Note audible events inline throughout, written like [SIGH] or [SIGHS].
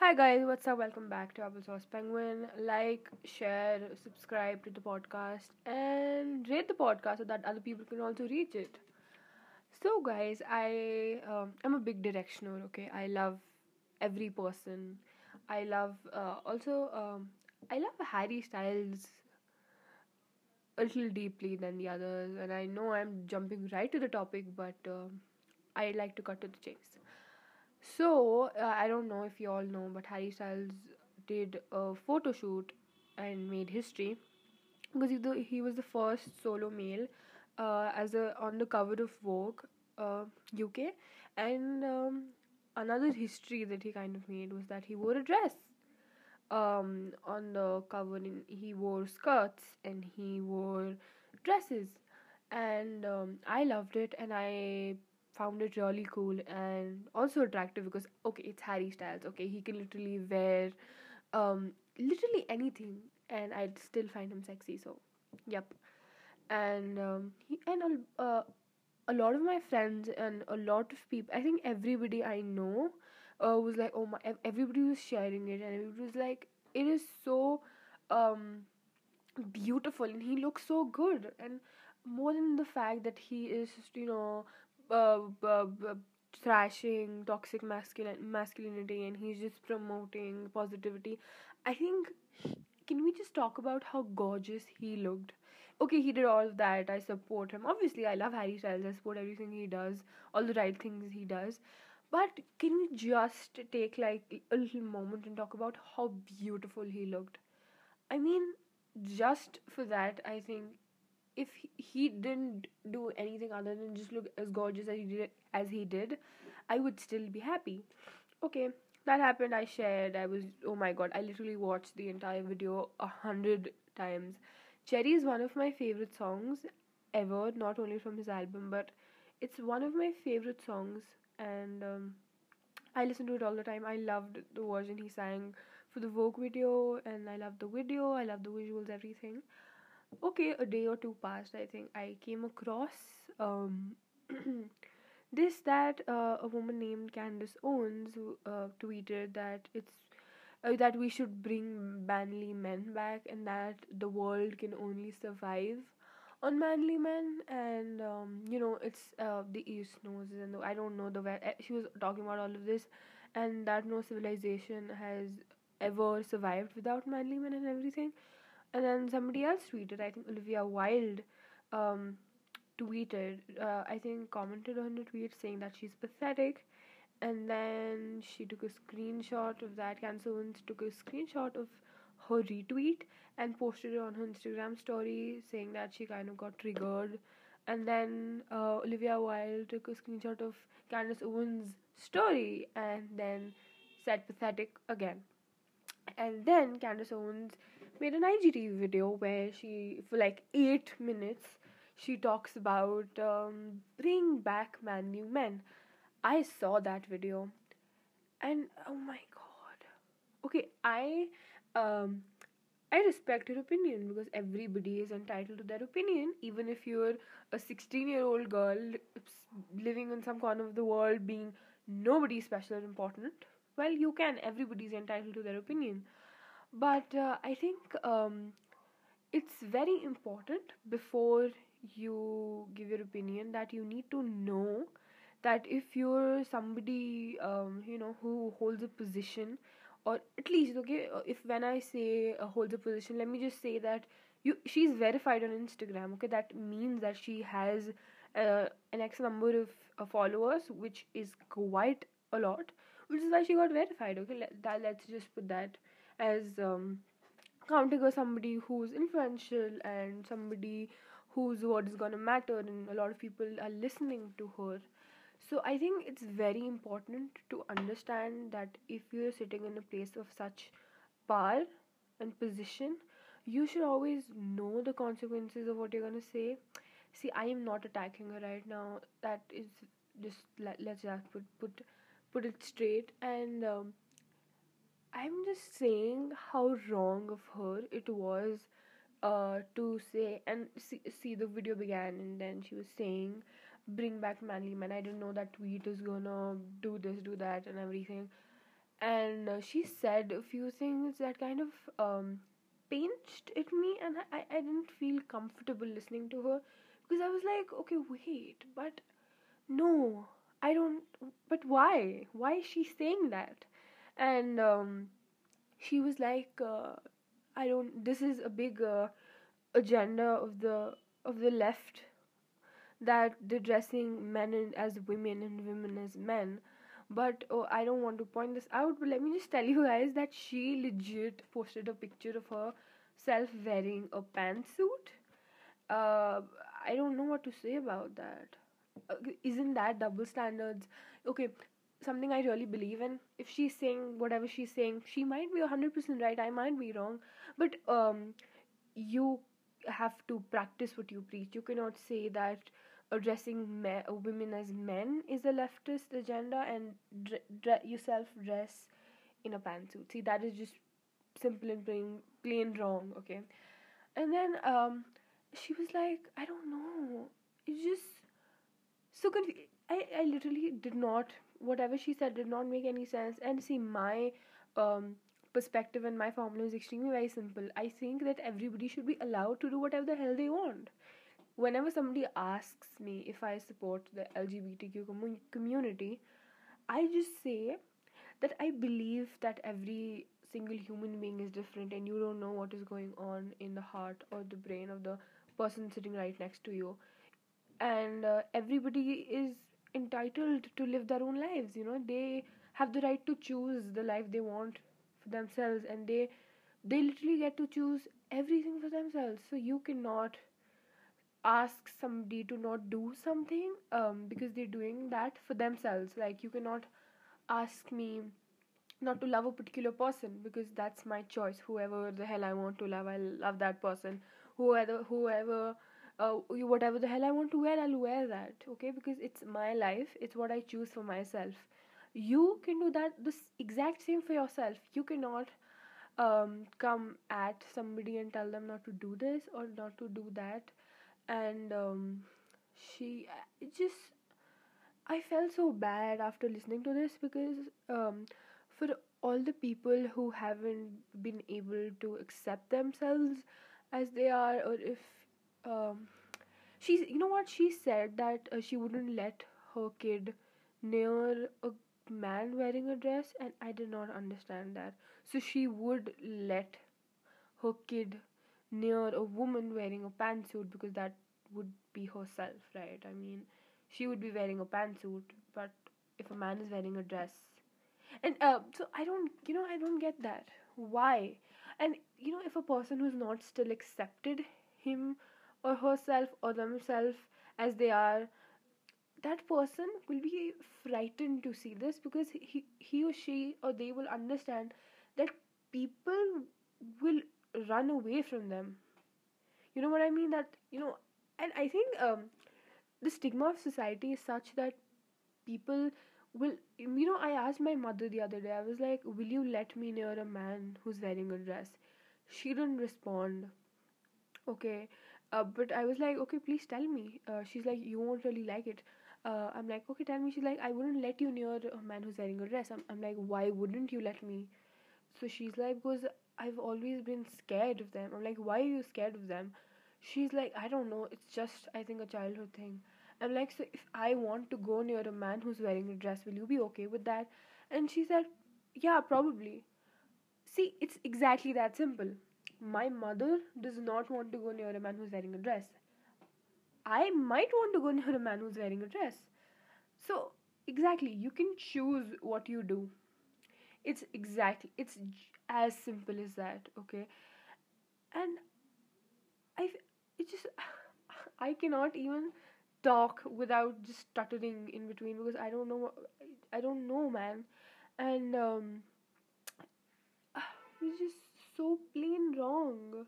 Hi guys, what's up? Welcome back to Applesauce Penguin. Like, share, subscribe to the podcast, and rate the podcast so that other people can also reach it. So, guys, I um, I'm a big directioner. Okay, I love every person. I love uh, also um, I love Harry Styles a little deeply than the others, and I know I'm jumping right to the topic, but um I like to cut to the chase. So, uh, I don't know if you all know, but Harry Styles did a photo shoot and made history because he, he was the first solo male uh, as a on the cover of Vogue uh, UK. And um, another history that he kind of made was that he wore a dress um, on the cover. And he wore skirts and he wore dresses, and um, I loved it. And I found it really cool and also attractive because okay it's harry styles okay? He can literally wear um literally anything and i'd still find him sexy so yep. And um he and a, uh, a lot of my friends and a lot of people i think everybody i know uh, was like oh my everybody was sharing it and it was like it is so um beautiful and he looks so good. And more than the fact that he is you know uh, uh, uh, thrashing toxic masculine masculinity and he's just promoting positivity. I think can we just talk about how gorgeous he looked? Okay he did all of that i support him. Obviously i love harry styles i support everything he does all the right things he does. But can we just take like a little moment and talk about how beautiful he looked? I mean just for that i think if he didn't do anything other than just look as gorgeous as he did as he did i would still be happy. Okay that happened. I shared. I was oh my god i literally watched the entire video a hundred times. Cherry is one of my favorite songs ever not only from his album but it's one of my favorite songs. And um, i listen to it all the time. I loved the version he sang for the vogue video and i love the video. I love the visuals everything okay a day or two passed i think. I came across um [CLEARS THROAT] this that uh, a woman named candace owens uh, tweeted that it's uh, that we should bring manly men back and that the world can only survive on manly men. And um, you know it's uh, the east knows and the, i don't know the west she was talking about all of this. And that no civilization has ever survived without manly men and everything and then somebody else tweeted, I think Olivia Wilde um, tweeted, uh, I think commented on the tweet saying that she's pathetic. And then she took a screenshot of that. Candace Owens took a screenshot of her retweet and posted it on her Instagram story saying that she kind of got triggered. And then uh, Olivia Wilde took a screenshot of Candace Owens' story and then said pathetic again. And then Candace Owens made an IGTV video where she, for like eight minutes, she talks about um, bring back man new men. I saw that video, and oh my god. Okay, I um I respect her opinion because everybody is entitled to their opinion, even if you're a 16 year old girl living in some corner of the world, being nobody special or important. Well, you can. Everybody's entitled to their opinion. But uh, I think um, it's very important before you give your opinion that you need to know that if you're somebody um, you know who holds a position or at least okay uh, if when i say uh, holds a position let me just say that you she's verified on instagram okay? That means that she has uh, an x number of uh, followers which is quite a lot which is why she got verified okay? Let, that, let's just put that as um, counting as somebody who's influential and somebody whose word is gonna matter and a lot of people are listening to her. So i think it's very important to understand that if you're sitting in a place of such power and position you should always know the consequences of what you're gonna say. See i am not attacking her right now. That is just let, let's just put put put it straight. And um, I'm just saying how wrong of her it was uh, to say and see, see the video began and then she was saying bring back manly men i didn't know that tweet is gonna do this do that and everything and uh, she said a few things that kind of um, pinched at me, and I, I didn't feel comfortable listening to her because I was like, okay, wait, but no, I don't. But why? Why is she saying that? And um, she was like, uh, I don't. This is a big uh, agenda of the of the left that they're dressing men as women and women as men. But oh, I don't want to point this out. But let me just tell you guys that she legit posted a picture of herself wearing a pantsuit. Uh, I don't know what to say about that. Uh, isn't that double standards? Okay, something I really believe in. If she's saying whatever she's saying, she might be 100% right, I might be wrong. But um, you have to practice what you preach. You cannot say that addressing me- women as men is a leftist agenda and dre- dre- yourself dress in a pantsuit. See, that is just simple and plain, plain wrong, okay? And then um, she was like, I don't know. It's just so confused. I, I literally did not, whatever she said did not make any sense. And see, my um, perspective and my formula is extremely very simple. I think that everybody should be allowed to do whatever the hell they want. Whenever somebody asks me if I support the LGBTQ commu- community, I just say that I believe that every single human being is different and you don't know what is going on in the heart or the brain of the person sitting right next to you and uh, everybody is entitled to live their own lives you know. They have the right to choose the life they want for themselves and they they literally get to choose everything for themselves. So you cannot ask somebody to not do something um, because they're doing that for themselves. Like you cannot ask me not to love a particular person because that's my choice. Whoever the hell i want to love i'll love that person. Whoever whoever uh, whatever the hell i want to wear i'll wear that okay? Because it's my life it's what i choose for myself. You can do that the exact same for yourself. You cannot um, come at somebody and tell them not to do this or not to do that. And um, she it just i felt so bad after listening to this because um, for all the people who haven't been able to accept themselves as they are or if um, she's you know what she said? That uh, she wouldn't let her kid near a man wearing a dress and i did not understand that. So she would let her kid near a woman wearing a pantsuit because that would be herself right? I mean she would be wearing a pantsuit but if a man is wearing a dress and uh, so i don't you know i don't get that. Why? And you know if a person who's not still accepted him or herself or themselves as they are that person will be frightened to see this because he, he or she or they will understand that people will run away from them. You know what i mean? That you know and i think um, the stigma of society is such that people will you know i asked my mother the other day i was like will you let me near a man who's wearing a dress? She didn't respond. Okay uh, but i was like okay please tell me. Uh, she's like you won't really like it. Uh, i'm like okay tell me. She's like i wouldn't let you near a man who's wearing a dress. I'm, I'm like why wouldn't you let me? So she's like because i've always been scared of them. I'm like why are you scared of them? She's like i don't know. It's just i think a childhood thing. I'm like so if i want to go near a man who's wearing a dress will you be okay with that? And she said yeah probably. See it's exactly that simple my mother does not want to go near a man who's wearing a dress. I might want to go near a man who's wearing a dress. So, exactly, you can choose what you do. It's exactly, it's as simple as that, okay? And I, it just, [SIGHS] I cannot even talk without just stuttering in between because I don't know, I don't know, man. And, um, [SIGHS] it's just so plain wrong.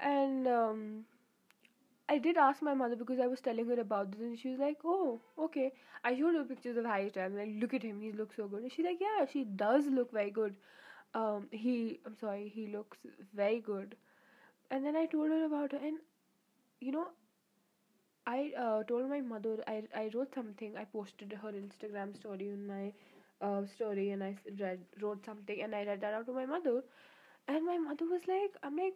And um, I did ask my mother because I was telling her about this, and she was like, "Oh, okay." I showed her pictures of Harry Styles. Like, look at him; he looks so good. And she's like, "Yeah, she does look very good." Um, he, I'm sorry, he looks very good. And then I told her about it, and you know, I uh, told my mother. I I wrote something. I posted her Instagram story on my uh, story and I read wrote something and I read that out to my mother, and my mother was like, I'm like,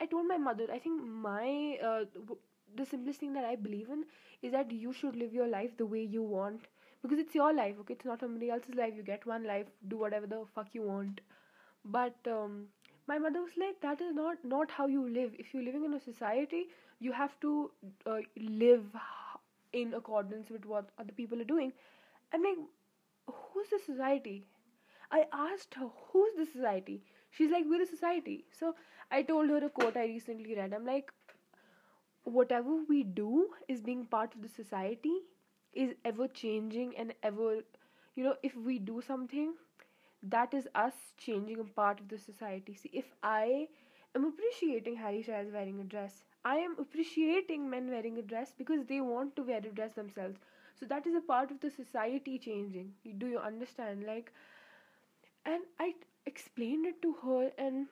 I told my mother, I think my uh, w- the simplest thing that I believe in is that you should live your life the way you want because it's your life, okay? It's not somebody else's life. You get one life, do whatever the fuck you want. But um, my mother was like, that is not not how you live. If you're living in a society, you have to uh, live in accordance with what other people are doing. I'm like, who's the society? I asked her, who's the society? She's like, we're the society. So I told her a quote I recently read. I'm like, whatever we do is being part of the society, is ever changing and ever, you know, if we do something, that is us changing a part of the society. See, if I am appreciating Harry Styles wearing a dress, I am appreciating men wearing a dress because they want to wear a dress themselves. So that is a part of the society changing. Do you understand? Like, and I explained it to her, and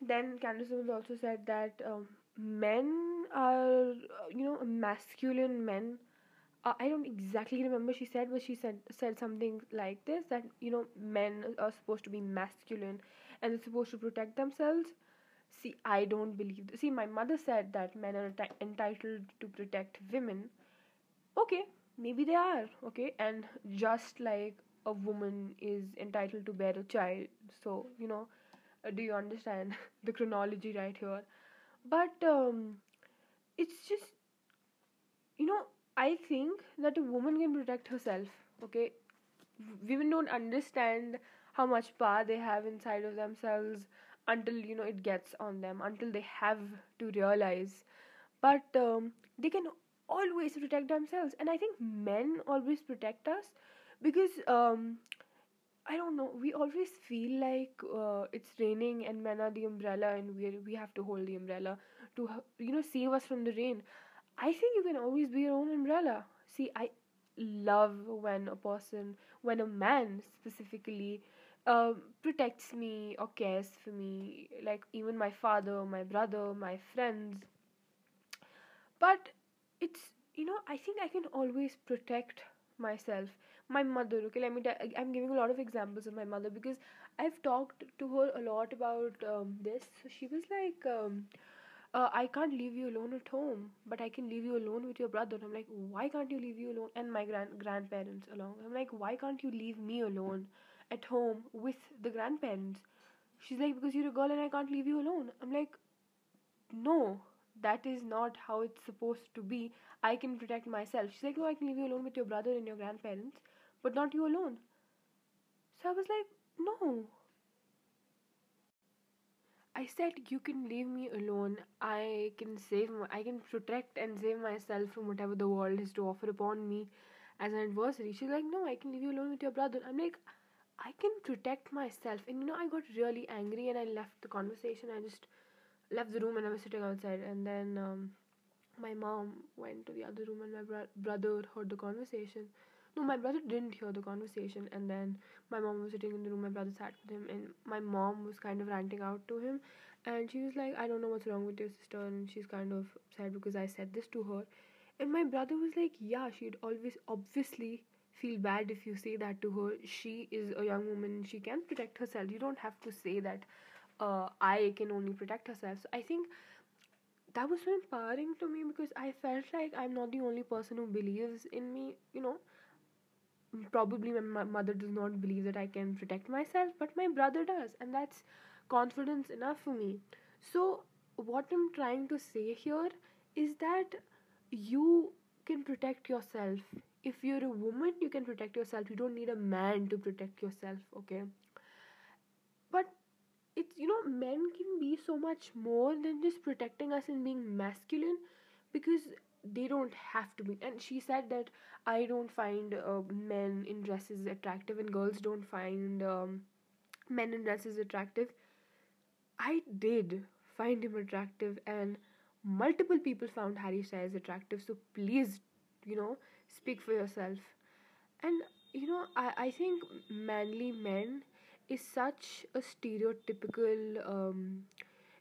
then Candace also said that um, men are, you know, masculine men. Uh, I don't exactly remember she said, but she said said something like this that you know men are supposed to be masculine and they're supposed to protect themselves. See, I don't believe. See, my mother said that men are enti- entitled to protect women. Okay, maybe they are. Okay, and just like a woman is entitled to bear a child, so you know uh, do you understand [LAUGHS] the chronology right here? But um, it's just, you know, I think that a woman can protect herself, okay? Women don't understand how much power they have inside of themselves until, you know, it gets on them, until they have to realize. But um, they can always protect themselves. And I think men always protect us because um, I don't know. We always feel like uh, it's raining and men are the umbrella and we we have to hold the umbrella to you know save us from the rain. I think you can always be your own umbrella. See, I love when a person, when a man specifically, um, protects me or cares for me. Like even my father, my brother, my friends. But it's you know I think I can always protect myself. My mother. Okay, let me. I'm giving a lot of examples of my mother because I've talked to her a lot about um, this. So she was like. Um, uh, I can't leave you alone at home, but I can leave you alone with your brother. I'm like, why can't you leave you alone? And my grand grandparents along. I'm like, why can't you leave me alone at home with the grandparents? She's like, because you're a girl and I can't leave you alone. I'm like, no, that is not how it's supposed to be. I can protect myself. She's like, no, I can leave you alone with your brother and your grandparents, but not you alone. So I was like, no, I said you can leave me alone. I can save my, I can protect and save myself from whatever the world has to offer upon me as an adversary. She's like, No, I can leave you alone with your brother. I'm like, I can protect myself. And you know, I got really angry and I left the conversation. I just left the room and I was sitting outside. And then um, my mom went to the other room and my bro- brother heard the conversation. No, my brother didn't hear the conversation. And then my mom was sitting in the room, my brother sat with him, and my mom was kind of ranting out to him. And she was like, I don't know what's wrong with your sister. And she's kind of sad because I said this to her. And my brother was like, Yeah, she'd always obviously feel bad if you say that to her. She is a young woman, she can protect herself. You don't have to say that uh, I can only protect herself. So I think that was so empowering to me because I felt like I'm not the only person who believes in me. You know, probably my mother does not believe that I can protect myself, but my brother does, and that's confidence enough for me. So, what I'm trying to say here is that you can protect yourself. If you're a woman, you can protect yourself. You don't need a man to protect yourself, okay? But it's you know men can be so much more than just protecting us and being masculine because they don't have to be and she said that i don't find uh, men in dresses attractive and girls don't find um, men in dresses attractive i did find him attractive and multiple people found harry styles attractive so please you know speak for yourself and you know, I, I think manly men is such a stereotypical, um,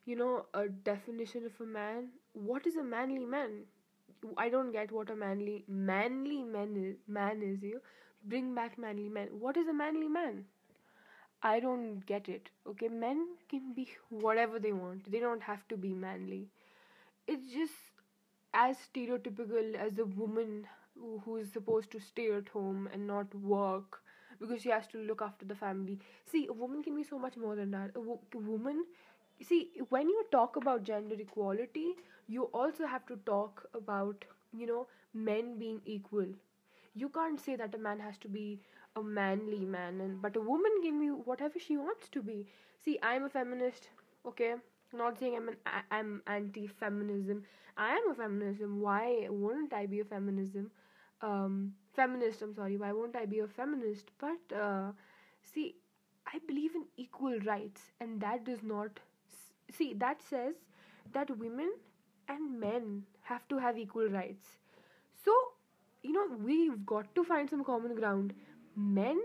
you know, a definition of a man. What is a manly man? I don't get what a manly manly man is. Man is you. bring back manly men. What is a manly man? I don't get it. Okay, men can be whatever they want. They don't have to be manly. It's just as stereotypical as a woman who who is supposed to stay at home and not work because she has to look after the family. See, a woman can be so much more than that. A, wo- a woman, see, when you talk about gender equality, you also have to talk about, you know, men being equal. You can't say that a man has to be a manly man, and but a woman can be whatever she wants to be. See, I'm a feminist, okay? Not saying I'm an I'm anti-feminism. I am a feminism. Why wouldn't I be a feminism? Um, feminist. I'm sorry. Why won't I be a feminist? But uh, see, I believe in equal rights, and that does not see that says that women and men have to have equal rights. So, you know, we've got to find some common ground. Men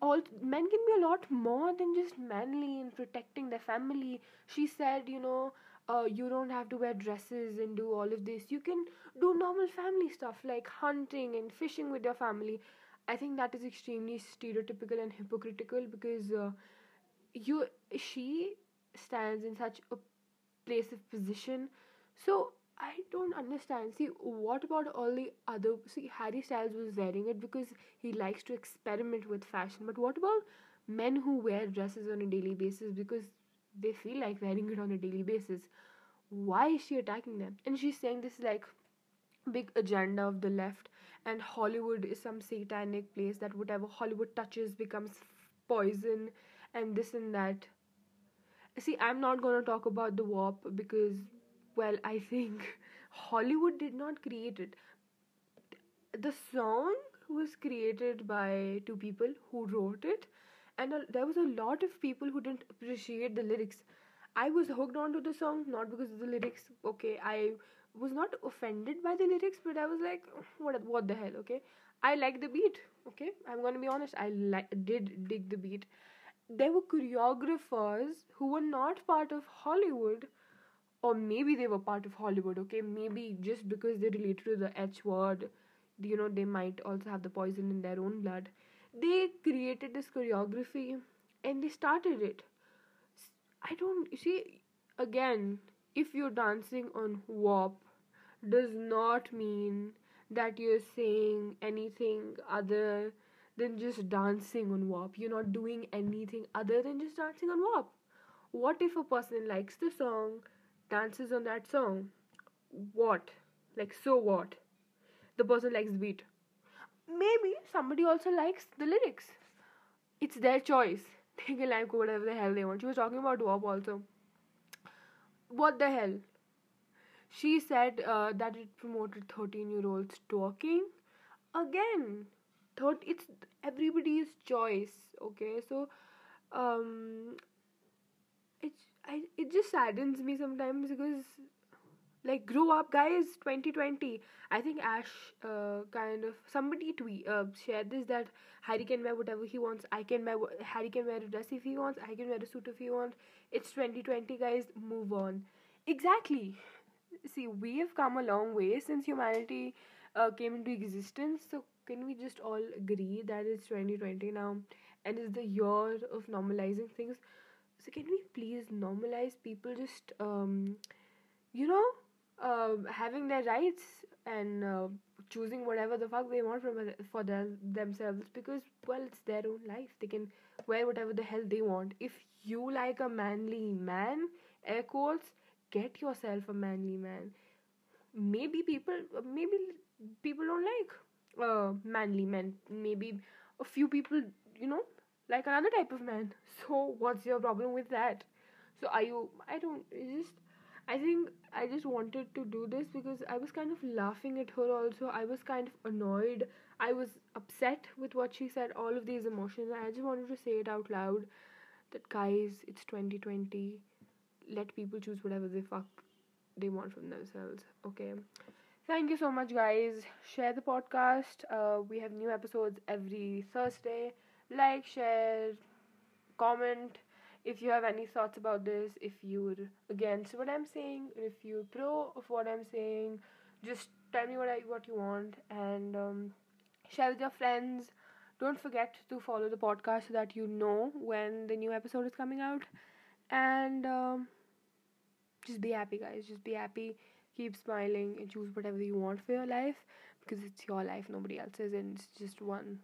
all men can be a lot more than just manly in protecting their family. She said, you know, uh, you don't have to wear dresses and do all of this. You can do normal family stuff like hunting and fishing with your family. I think that is extremely stereotypical and hypocritical because uh, you she stands in such a place of position. So I don't understand. See, what about all the other? See, Harry Styles was wearing it because he likes to experiment with fashion. But what about men who wear dresses on a daily basis because they feel like wearing it on a daily basis? Why is she attacking them? And she's saying this like big agenda of the left, and Hollywood is some satanic place that whatever Hollywood touches becomes poison, and this and that. See, I'm not gonna talk about the WAP because, well, I think [LAUGHS] Hollywood did not create it. The song was created by two people who wrote it, and there was a lot of people who didn't appreciate the lyrics. I was hooked onto the song not because of the lyrics. Okay, I was not offended by the lyrics, but I was like, what, what the hell? Okay, I like the beat. Okay, I'm gonna be honest. I li- did dig the beat there were choreographers who were not part of Hollywood, or maybe they were part of Hollywood, okay? Maybe just because they related to the H word, you know, they might also have the poison in their own blood. They created this choreography and they started it. I don't, see, again, if you're dancing on WAP, does not mean that you're saying anything other than just dancing on WAP. You're not doing anything other than just dancing on WAP. What if a person likes the song, dances on that song? What? Like, so what? The person likes the beat. Maybe somebody also likes the lyrics. It's their choice. [LAUGHS] They can like whatever the hell they want. She was talking about WAP also. What the hell? She said uh, that it promoted 13 year olds talking. Again, thought it's everybody's choice okay? So um it's I, it just saddens me sometimes because like grow up guys 2020 i think ash uh, kind of somebody tweet uh, shared this that harry can wear whatever he wants. I can wear harry can wear a dress if he wants. I can wear a suit if he wants. It's 2020 guys. Move on. Exactly. See we have come a long way since humanity uh, came into existence. So can we just all agree that it's 2020 now and it's the year of normalizing things? So can we please normalize people just um you know uh, having their rights and uh, choosing whatever the fuck they want from for them themselves? Because well it's their own life. They can wear whatever the hell they want. If you like a manly man air quotes get yourself a manly man. Maybe people maybe people don't like uh, manly men. Maybe a few people you know like another type of man. [LAUGHS] So what's your problem with that? So are you i don't just i think i just wanted to do this because i was kind of laughing at her also. I was kind of annoyed. I was upset with what she said all of these emotions. I just wanted to say it out loud that guys it's 2020 let people choose whatever they fuck they want from themselves. Okay Thank you so much, guys. Share the podcast. Uh, we have new episodes every Thursday. Like, share, comment. If you have any thoughts about this, if you're against what I'm saying, if you're pro of what I'm saying, just tell me what I what you want and um, share with your friends. don't forget to follow the podcast so that you know when the new episode is coming out. And um, just be happy, guys. Just be happy. Keep smiling and choose whatever you want for your life because it's your life, nobody else's, and it's just one